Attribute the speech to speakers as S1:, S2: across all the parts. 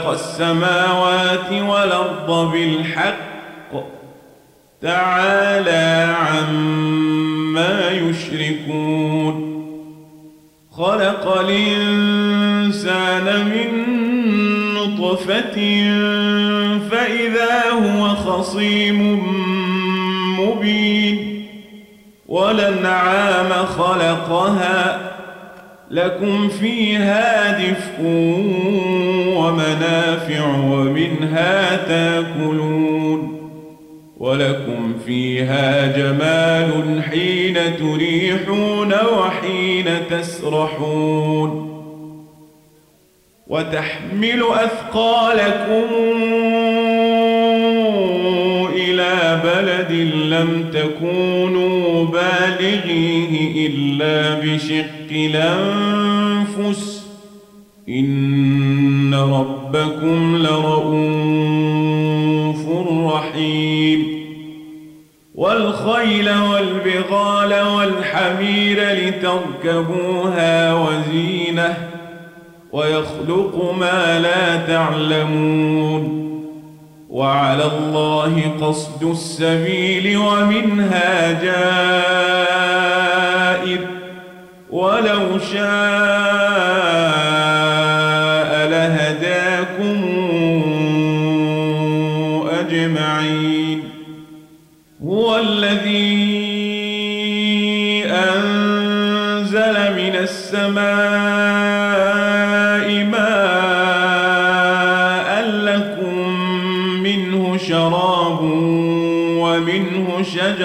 S1: خلق السماوات والأرض بالحق تعالى عما يشركون خلق الإنسان من نطفة فإذا هو خصيم مبين ولنعام خلقها خلقها لكم فيها دفء ومنافع ومنها تاكلون ولكم فيها جمال حين تريحون وحين تسرحون وتحمل أثقالكم إلى بلد لم تكونوا بالغين إلا بشق الأنفس إن ربكم لرؤوف رحيم والخيل والبغال والحمير لتركبوها وزينه ويخلق ما لا تعلمون وعلى الله قصد السبيل ومنها جائر ولو شاء لهداكم أجمعين هو الذي أنزل من السماء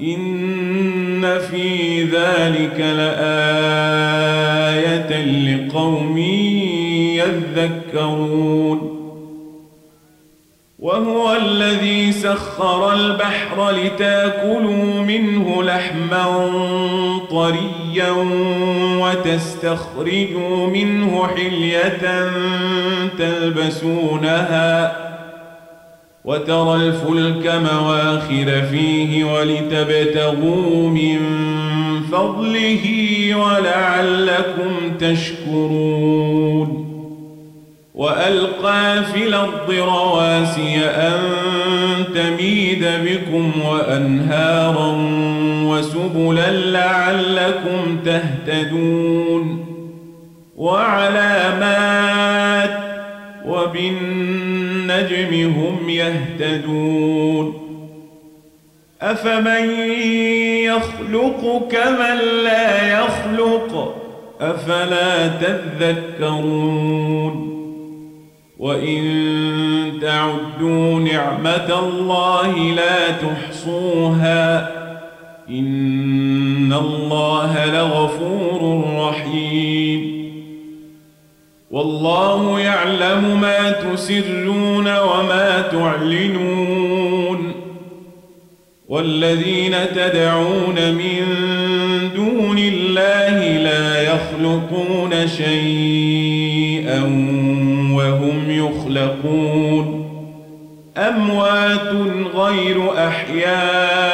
S1: إن في ذلك لآية لقوم يذكرون وهو الذي سخر البحر لتاكلوا منه لحما طريا وتستخرجوا منه حلية تلبسونها وترى الفلك مواخر فيه ولتبتغوا من فضله ولعلكم تشكرون وألقى في الأرض رواسي أن تميد بكم وأنهارا وسبلا لعلكم تهتدون وعلامات وبالنسبة بالنجم هم يهتدون أفمن يخلق كمن لا يخلق أفلا تذكرون وإن تعدوا نعمة الله لا تحصوها إن الله لغفور رحيم والله يعلم ما تسرون وما تعلنون والذين تدعون من دون الله لا يخلقون شيئا وهم يخلقون أموات غير أحيان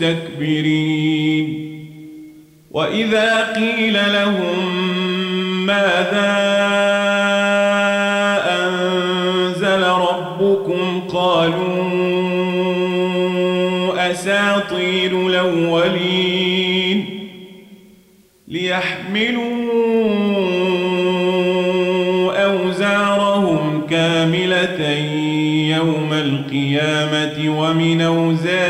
S1: مستكبرين وإذا قيل لهم ماذا أنزل ربكم قالوا أساطير الأولين ليحملوا أوزارهم كاملة يوم القيامة ومن أوزار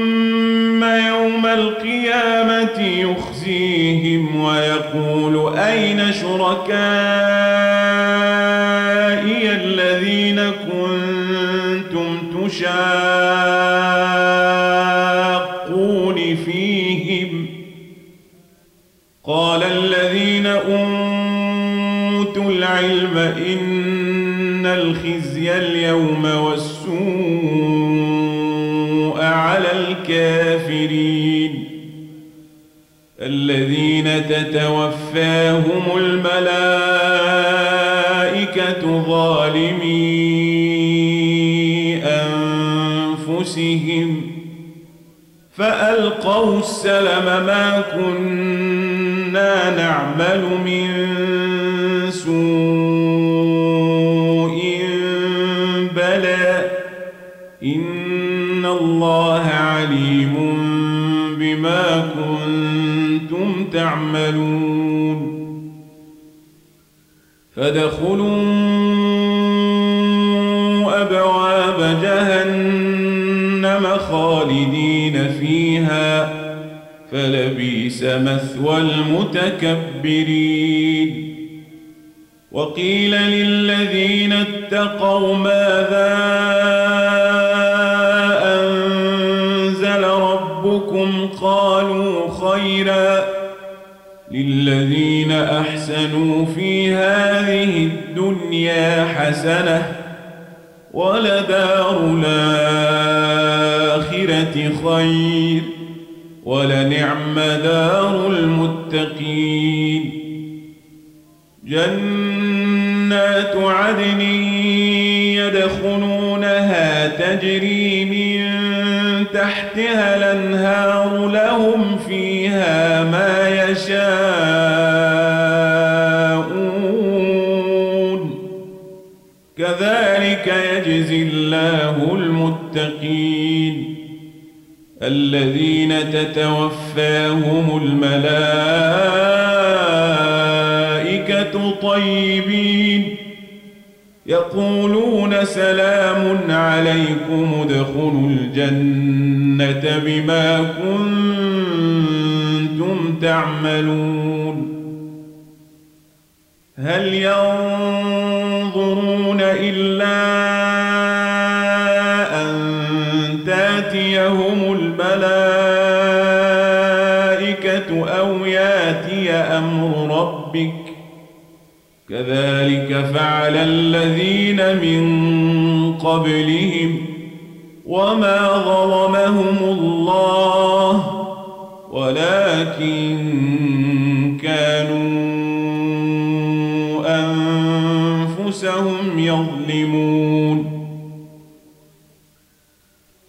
S1: يخزيهم ويقول أين شركائي الذين كنتم تشاهدون تتوفاهم الملائكة ظالمي أنفسهم فألقوا السلم ما كنا نعمل من فادخلوا أبواب جهنم خالدين فيها فلبيس مثوى المتكبرين وقيل للذين اتقوا ماذا أنزل ربكم قالوا خيراً للذين أحسنوا في هذه الدنيا حسنة ولدار الآخرة خير ولنعم دار المتقين جنات عدن يدخلونها تجري من تحتها الأنهار لهم فيها ما يشاءون كذلك يجزي الله المتقين الذين تتوفاهم الملائكة طيبين يقولون سلام عليكم ادخلوا الجنة بما كنتم تعملون هل ينظرون إلا أن تاتيهم الملائكة أو ياتي أمر ربك كذلك فعل الذين من قبلهم وما ظلمهم الله ولا ولكن كانوا أنفسهم يظلمون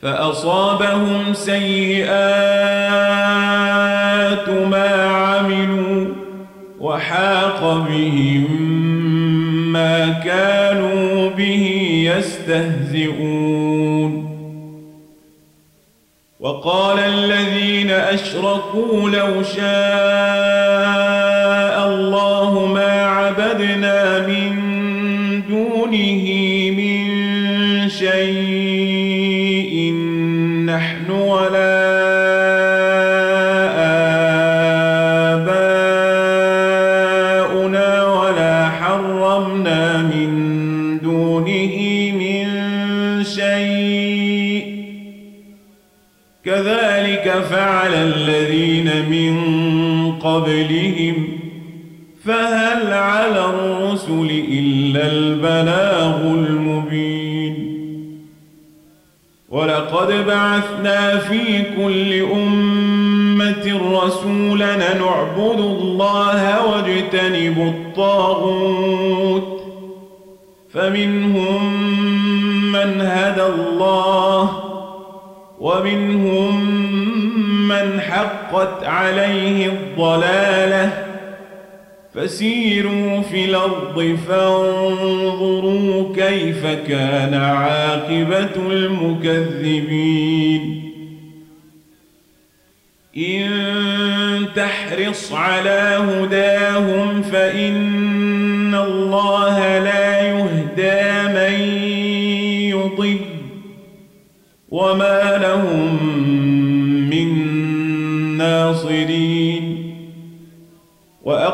S1: فأصابهم سيئات ما عملوا وحاق بهم ما كانوا به يستهزئون وقال الذي أشركوا لو شاء الله ما عبدنا من دونه من شيء نحن ولا آباؤنا ولا حرمنا فعل الذين من قبلهم فهل على الرسل إلا البلاغ المبين ولقد بعثنا في كل أمة رسولا نعبد الله واجتنب الطاغوت فمنهم من هدى الله ومنهم من من حقت عليه الضلاله فسيروا في الارض فانظروا كيف كان عاقبه المكذبين ان تحرص على هداهم فان الله لا يهدى من يضل وما لهم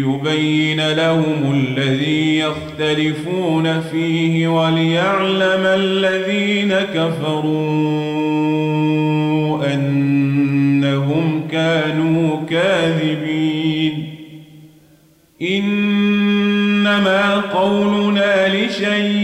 S1: ليبين لهم الذي يختلفون فيه وليعلم الذين كفروا أنهم كانوا كاذبين إنما قولنا لشيء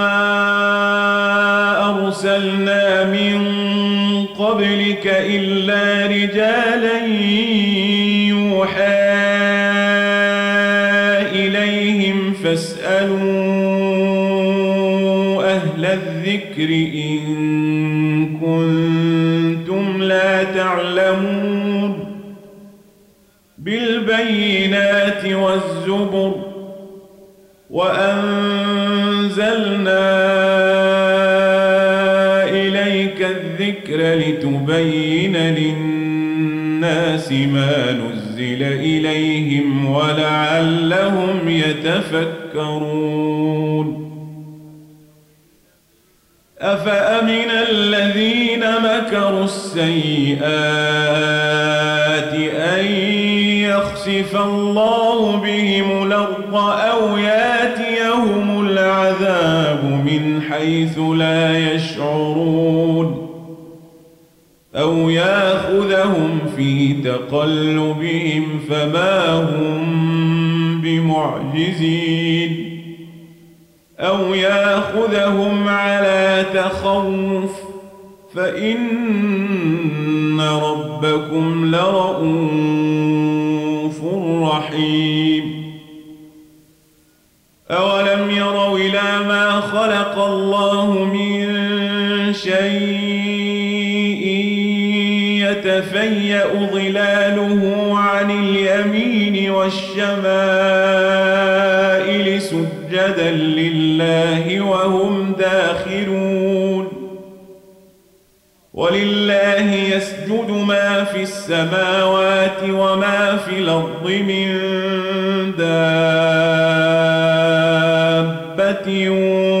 S1: أرسلنا من قبلك إلا رجالا يوحى إليهم فاسألوا أهل الذكر إن كنتم لا تعلمون بالبينات والزبر وأنزلنا لتبين للناس ما نزل إليهم ولعلهم يتفكرون أفأمن الذين مكروا السيئات أن يخسف الله بهم الأرض أو ياتيهم العذاب من حيث لا يشعرون أو ياخذهم في تقلبهم فما هم بمعجزين أو ياخذهم على تخوف فإن ربكم لرؤوف رحيم أولم يروا إلى ما خلق الله من شيء يتفيأ ظلاله عن اليمين والشمائل سجدا لله وهم داخلون ولله يسجد ما في السماوات وما في الأرض من دابة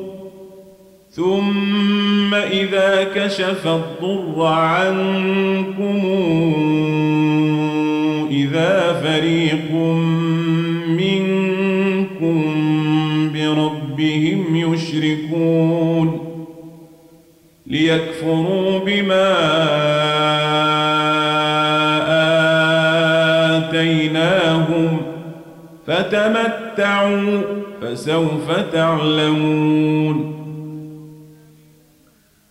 S1: ثم إذا كشف الضر عنكم إذا فريق منكم بربهم يشركون ليكفروا بما آتيناهم فتمتعوا فسوف تعلمون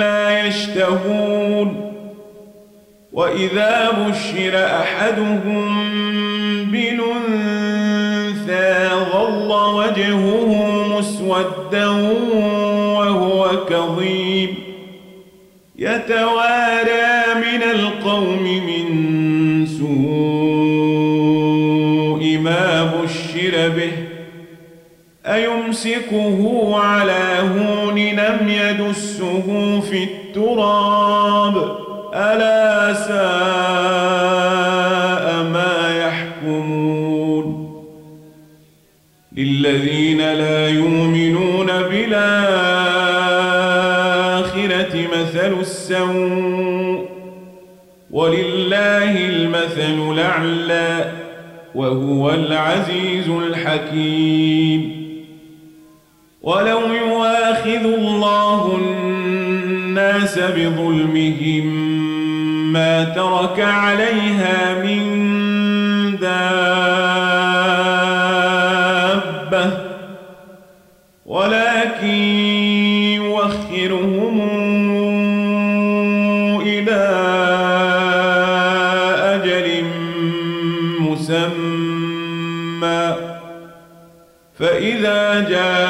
S1: ما يشتهون وإذا بشر أحدهم بالأنثى ظل وجهه مسودا وهو كظيم يتوارى من القوم من سوء ما بشر به أيمسكه على هون لم يدسه في التراب ألا ساء ما يحكمون للذين لا يؤمنون بالآخرة مثل السوء ولله المثل الأعلى وهو العزيز الحكيم ولو يواخذ الله الناس بظلمهم ما ترك عليها من دابة ولكن يوخرهم إلى أجل مسمى فإذا جاء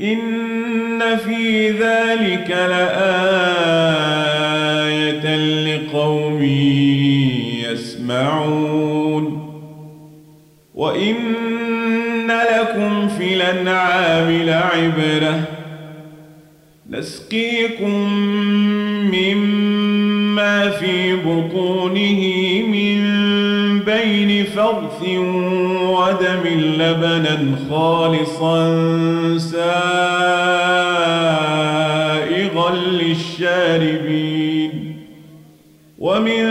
S1: إن في ذلك لآية لقوم يسمعون وإن لكم في الأنعام لعبرة نسقيكم مما في بطونه بين فرث ودم لبنا خالصا سائغا للشاربين ومن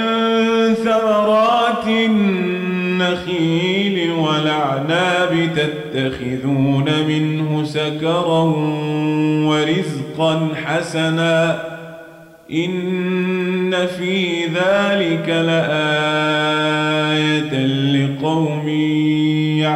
S1: ثمرات النخيل والأعناب تتخذون منه سكرا ورزقا حسنا إن في ذلك لآية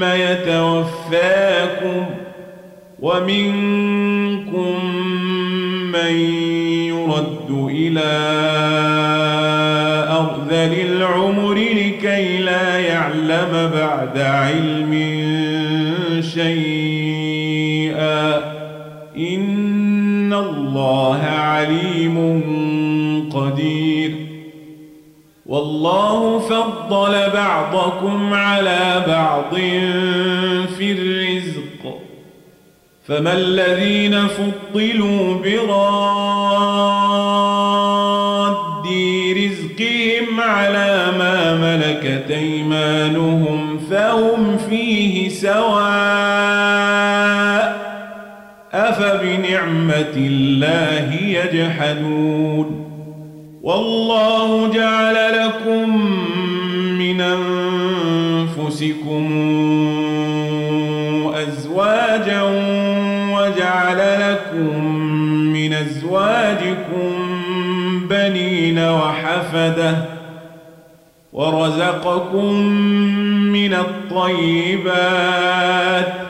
S1: ثم يتوفاكم ومنكم من يرد إلى أرذل العمر لكي لا يعلم بعد علم شيئا إن الله عليم والله فضل بعضكم على بعض في الرزق فما الذين فضلوا براد رزقهم على ما ملكت ايمانهم فهم فيه سواء أفبنعمة الله يجحدون والله جعل لكم من أنفسكم أزواجا وجعل لكم من أزواجكم بنين وحفدة ورزقكم من الطيبات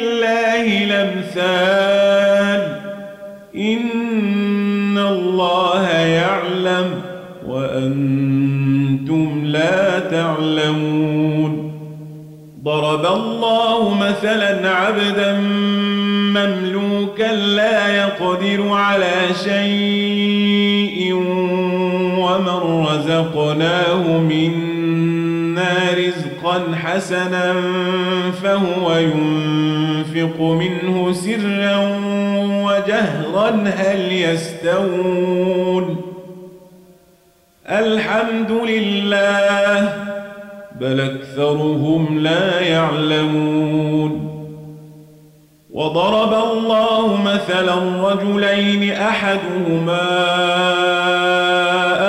S1: مثال إن الله يعلم وأنتم لا تعلمون ضرب الله مثلا عبدا مملوكا لا يقدر على شيء ومن رزقناه منا رزقا حسنا فهو ينفق ينفق منه سرا وجهرا هل يستوون الحمد لله بل أكثرهم لا يعلمون وضرب الله مثلا رجلين أحدهما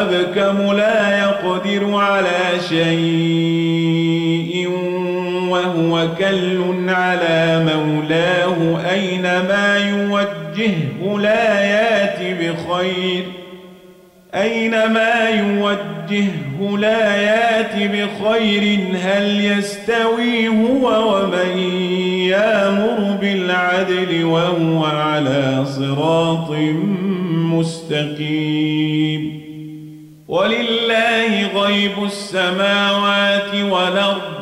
S1: أبكم لا يقدر على شيء وهو كل على مولاه أينما يوجهه لا ياتي بخير أينما يوجهه لا ياتي بخير هل يستوي هو ومن يامر بالعدل وهو على صراط مستقيم ولله غيب السماوات والأرض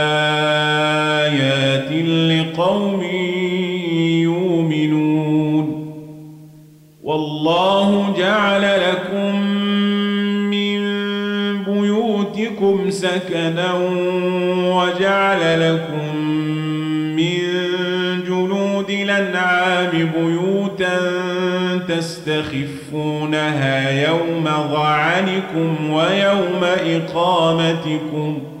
S1: لقوم يؤمنون والله جعل لكم من بيوتكم سكنا وجعل لكم من جلود الأنعام بيوتا تستخفونها يوم ظعنكم ويوم إقامتكم ۖ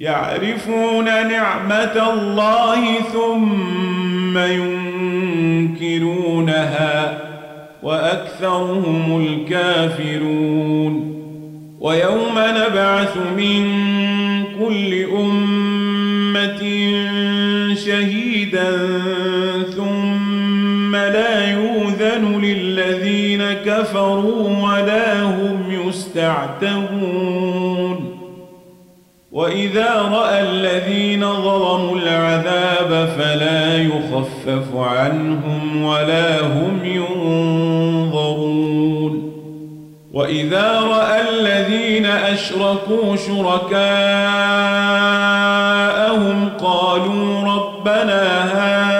S1: يعرفون نعمة الله ثم ينكرونها وأكثرهم الكافرون ويوم نبعث من كل أمة شهيدا ثم لا يوذن للذين كفروا ولا هم يستعتبون وإذا رأى الذين ظلموا العذاب فلا يخفف عنهم ولا هم ينظرون وإذا رأى الذين أشركوا شركاءهم قالوا ربنا هذا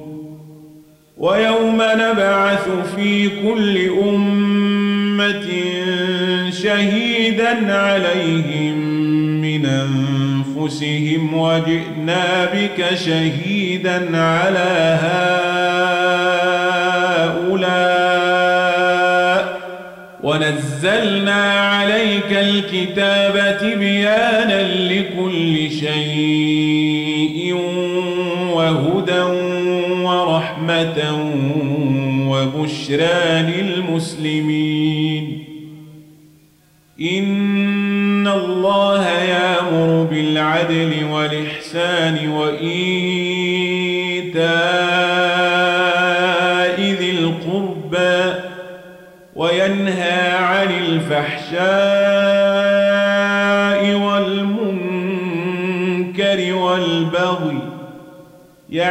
S1: ويوم نبعث في كل أمة شهيدا عليهم من أنفسهم وجئنا بك شهيدا على هؤلاء ونزلنا عليك الكتاب بيانا لكل شيء وبشرى للمسلمين إن الله يامر بالعدل والإحسان وإيتاء ذي القربى وينهى عن الفحشاء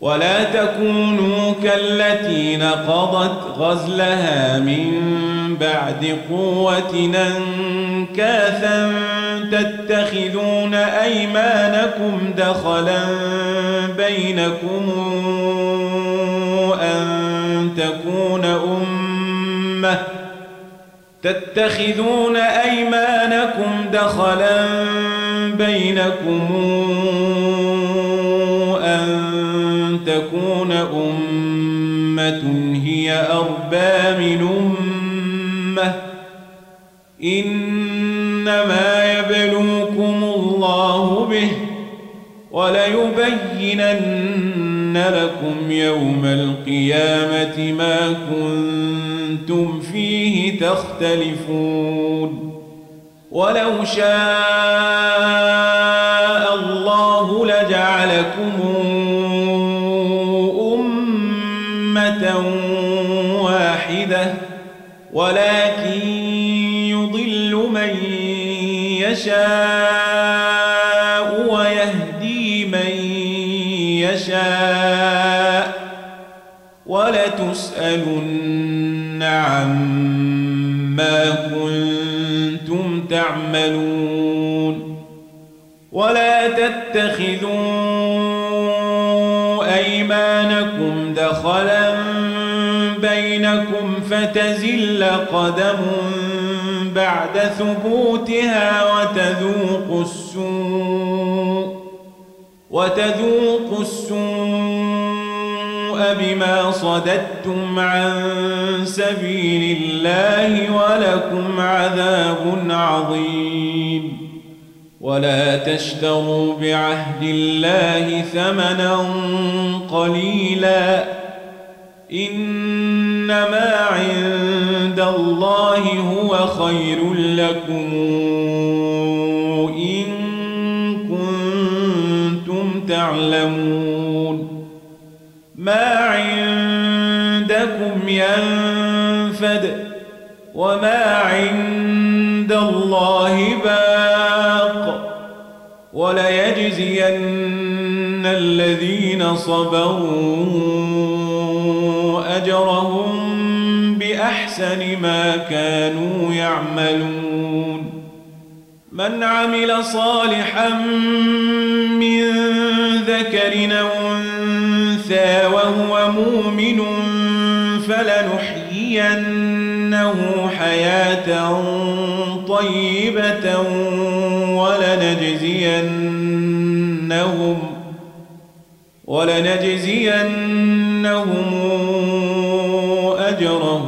S1: ولا تكونوا كالتي نقضت غزلها من بعد قوة أنكاثا تتخذون أيمانكم دخلا بينكم أن تكون أمة تتخذون أيمانكم دخلا بينكم تكون أمة هي أربى من أمة إنما يبلوكم الله به وليبينن لكم يوم القيامة ما كنتم فيه تختلفون ولو شاء الله لجعلكم ولكن يضل من يشاء ويهدي من يشاء ولتسألن عما كنتم تعملون ولا تتخذوا أيمانكم دخلاً دينكم فتزل قدم بعد ثبوتها وتذوق السوء وتذوقوا السوء بما صددتم عن سبيل الله ولكم عذاب عظيم ولا تشتروا بعهد الله ثمنا قليلاً إنما عند الله هو خير لكم إن كنتم تعلمون ما عندكم ينفد وما عند الله باق وليجزين الذين صبروا أحسن ما كانوا يعملون من عمل صالحا من ذكر أو أنثى وهو مؤمن فلنحيينه حياة طيبة ولنجزينهم ولنجزينهم أجرهم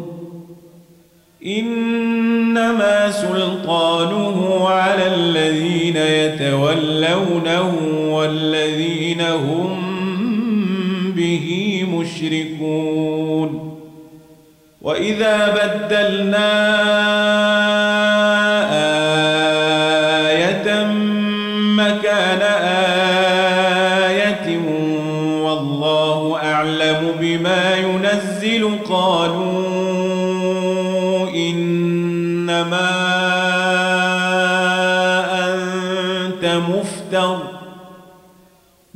S1: سلطانه على الذين يتولونه والذين هم به مشركون وإذا بدلنا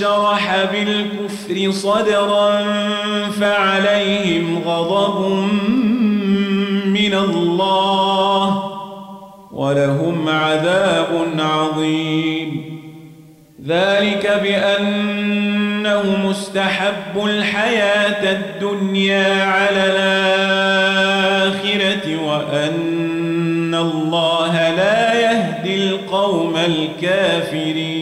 S1: شرح بالكفر صدرا فعليهم غضب من الله ولهم عذاب عظيم ذلك بأنهم استحبوا الحياة الدنيا على الآخرة وأن الله لا يهدي القوم الكافرين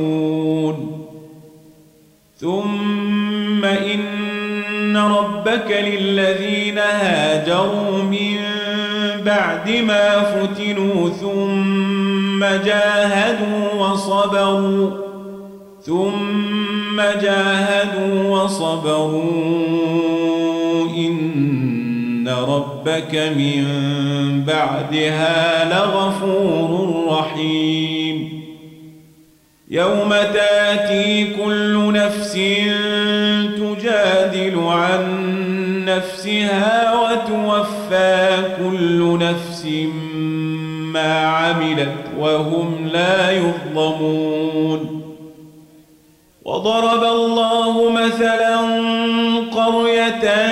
S1: ربك للذين هاجروا من بعد ما فتنوا ثم جاهدوا وصبروا ثم جاهدوا وصبروا إن ربك من بعدها لغفور رحيم يوم تاتي كل نفس تجادل عن نفسها وتوفى كل نفس ما عملت وهم لا يظلمون وضرب الله مثلا قريه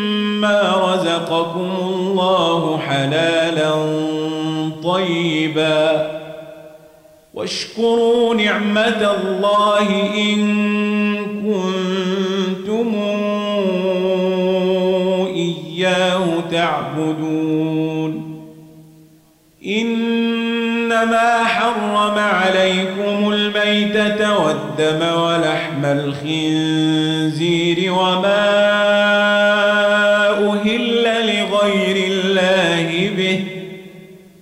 S1: مما رزقكم الله حلالا طيبا واشكروا نعمة الله إن كنتم إياه تعبدون إنما حرم عليكم الميتة والدم ولحم الخنزير وما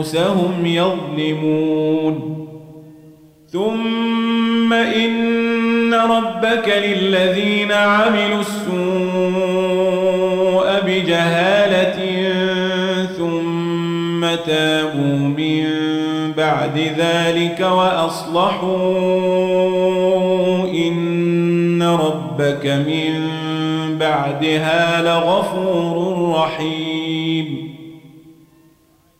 S1: أنفسهم يظلمون ثم إن ربك للذين عملوا السوء بجهالة ثم تابوا من بعد ذلك وأصلحوا إن ربك من بعدها لغفور رحيم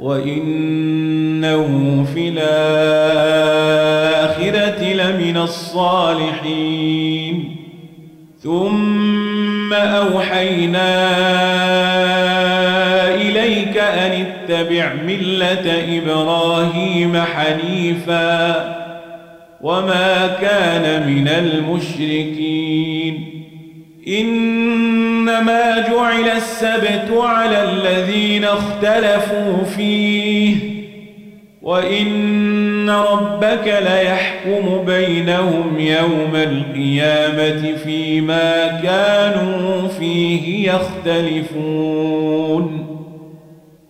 S1: وإنه في الآخرة لمن الصالحين ثم أوحينا إليك أن اتبع ملة إبراهيم حنيفا وما كان من المشركين إنما جعل السبت على الذين اختلفوا فيه وإن ربك ليحكم بينهم يوم القيامة فيما كانوا فيه يختلفون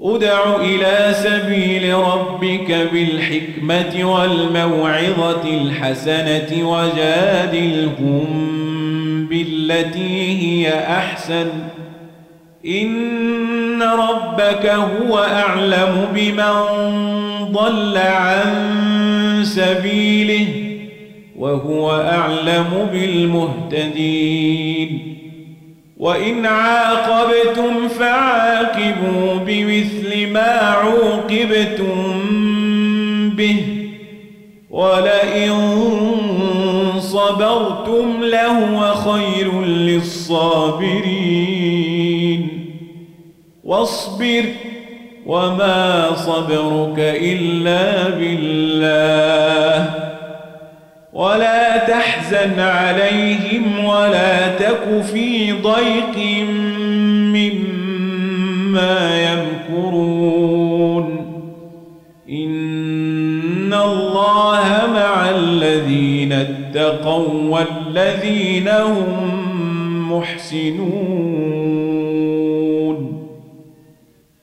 S1: أدع إلى سبيل ربك بالحكمة والموعظة الحسنة وجادلهم بالتي هي أحسن إن ربك هو أعلم بمن ضل عن سبيله وهو أعلم بالمهتدين وإن عاقبتم فعاقبوا بمثل ما عوقبتم به ولئن صبرتم لهو خير للصابرين واصبر وما صبرك إلا بالله ولا تحزن عليهم ولا تك في ضيق مما يمكرون واتقوا والذين هم محسنون